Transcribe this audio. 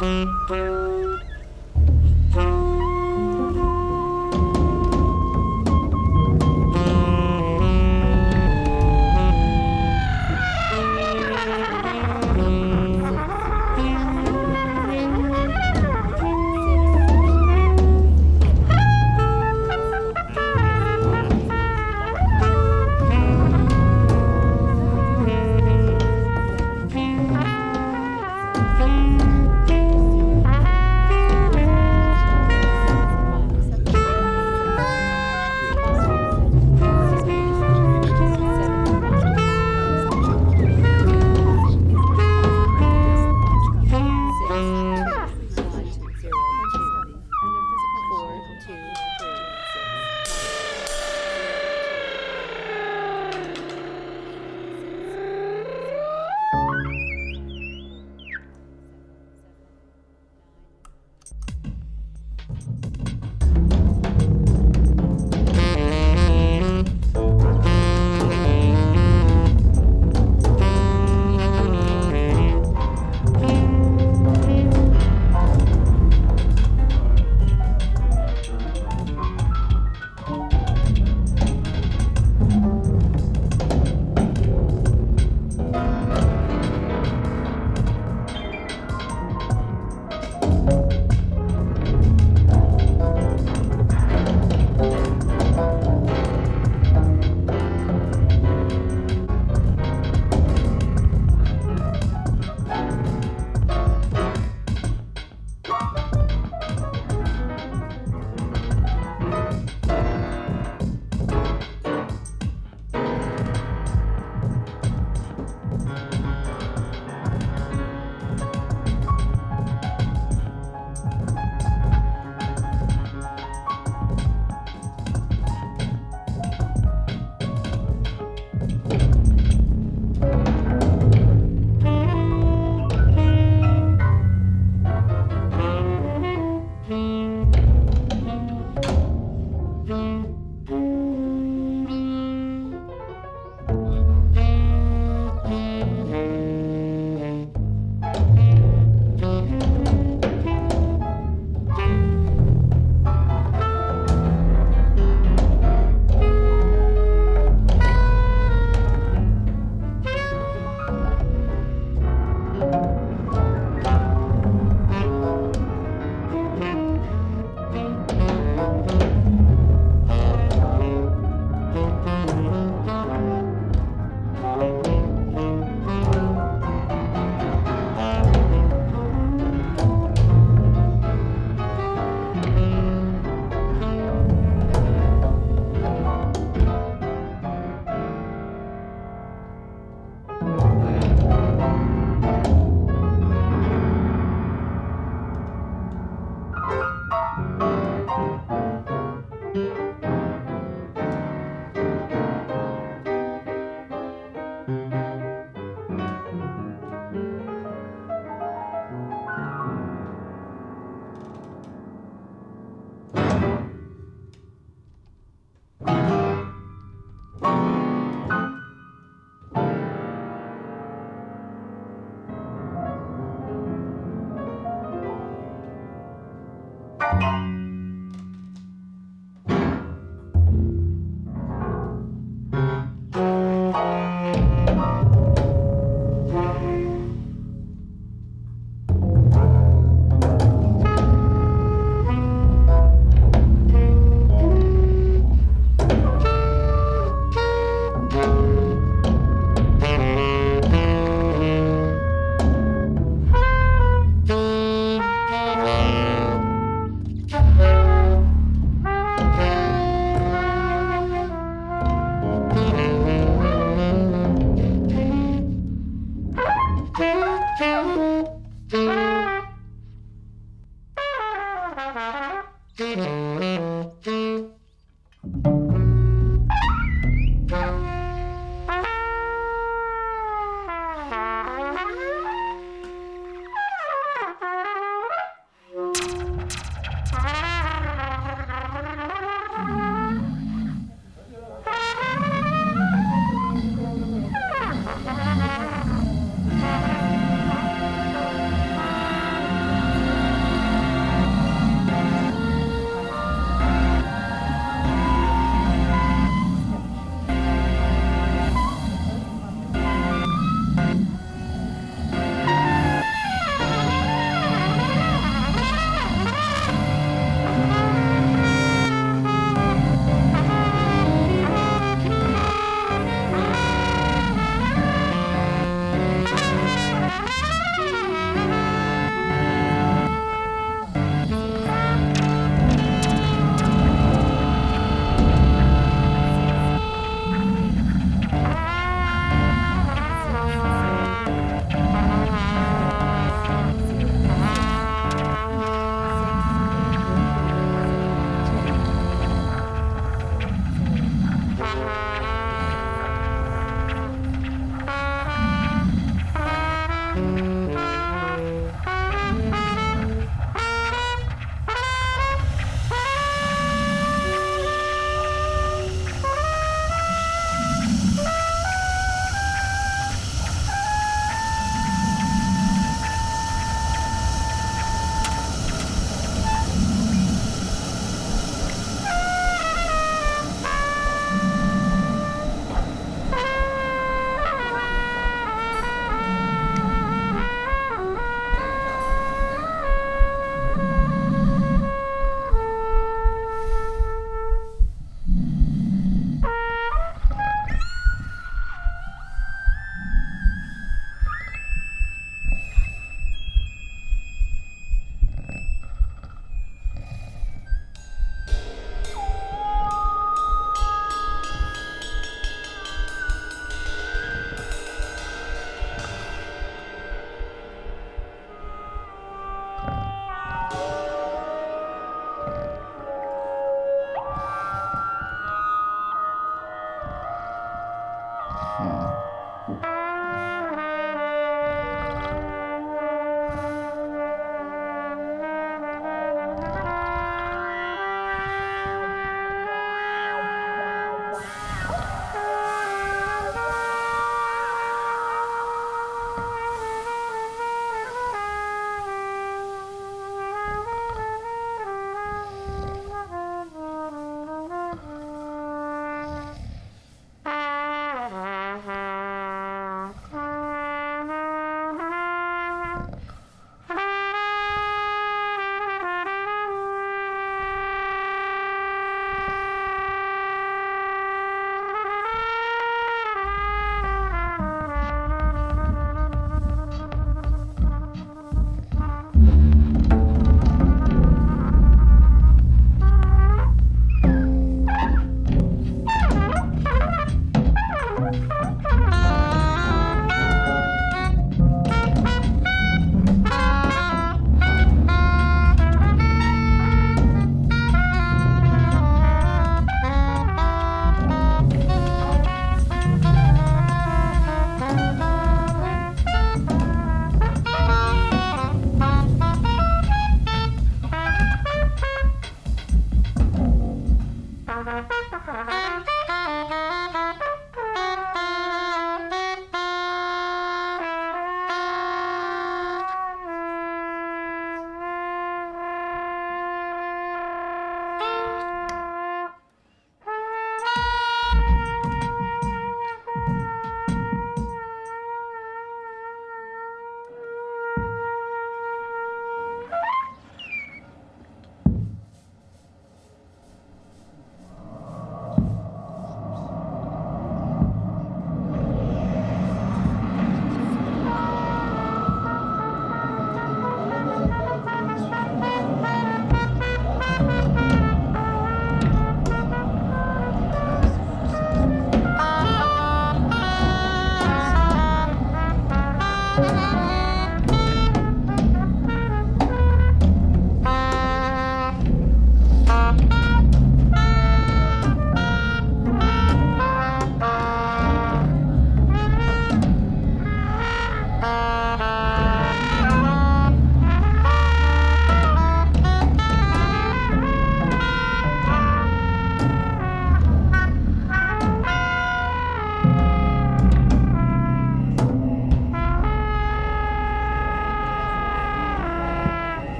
Mm-hmm.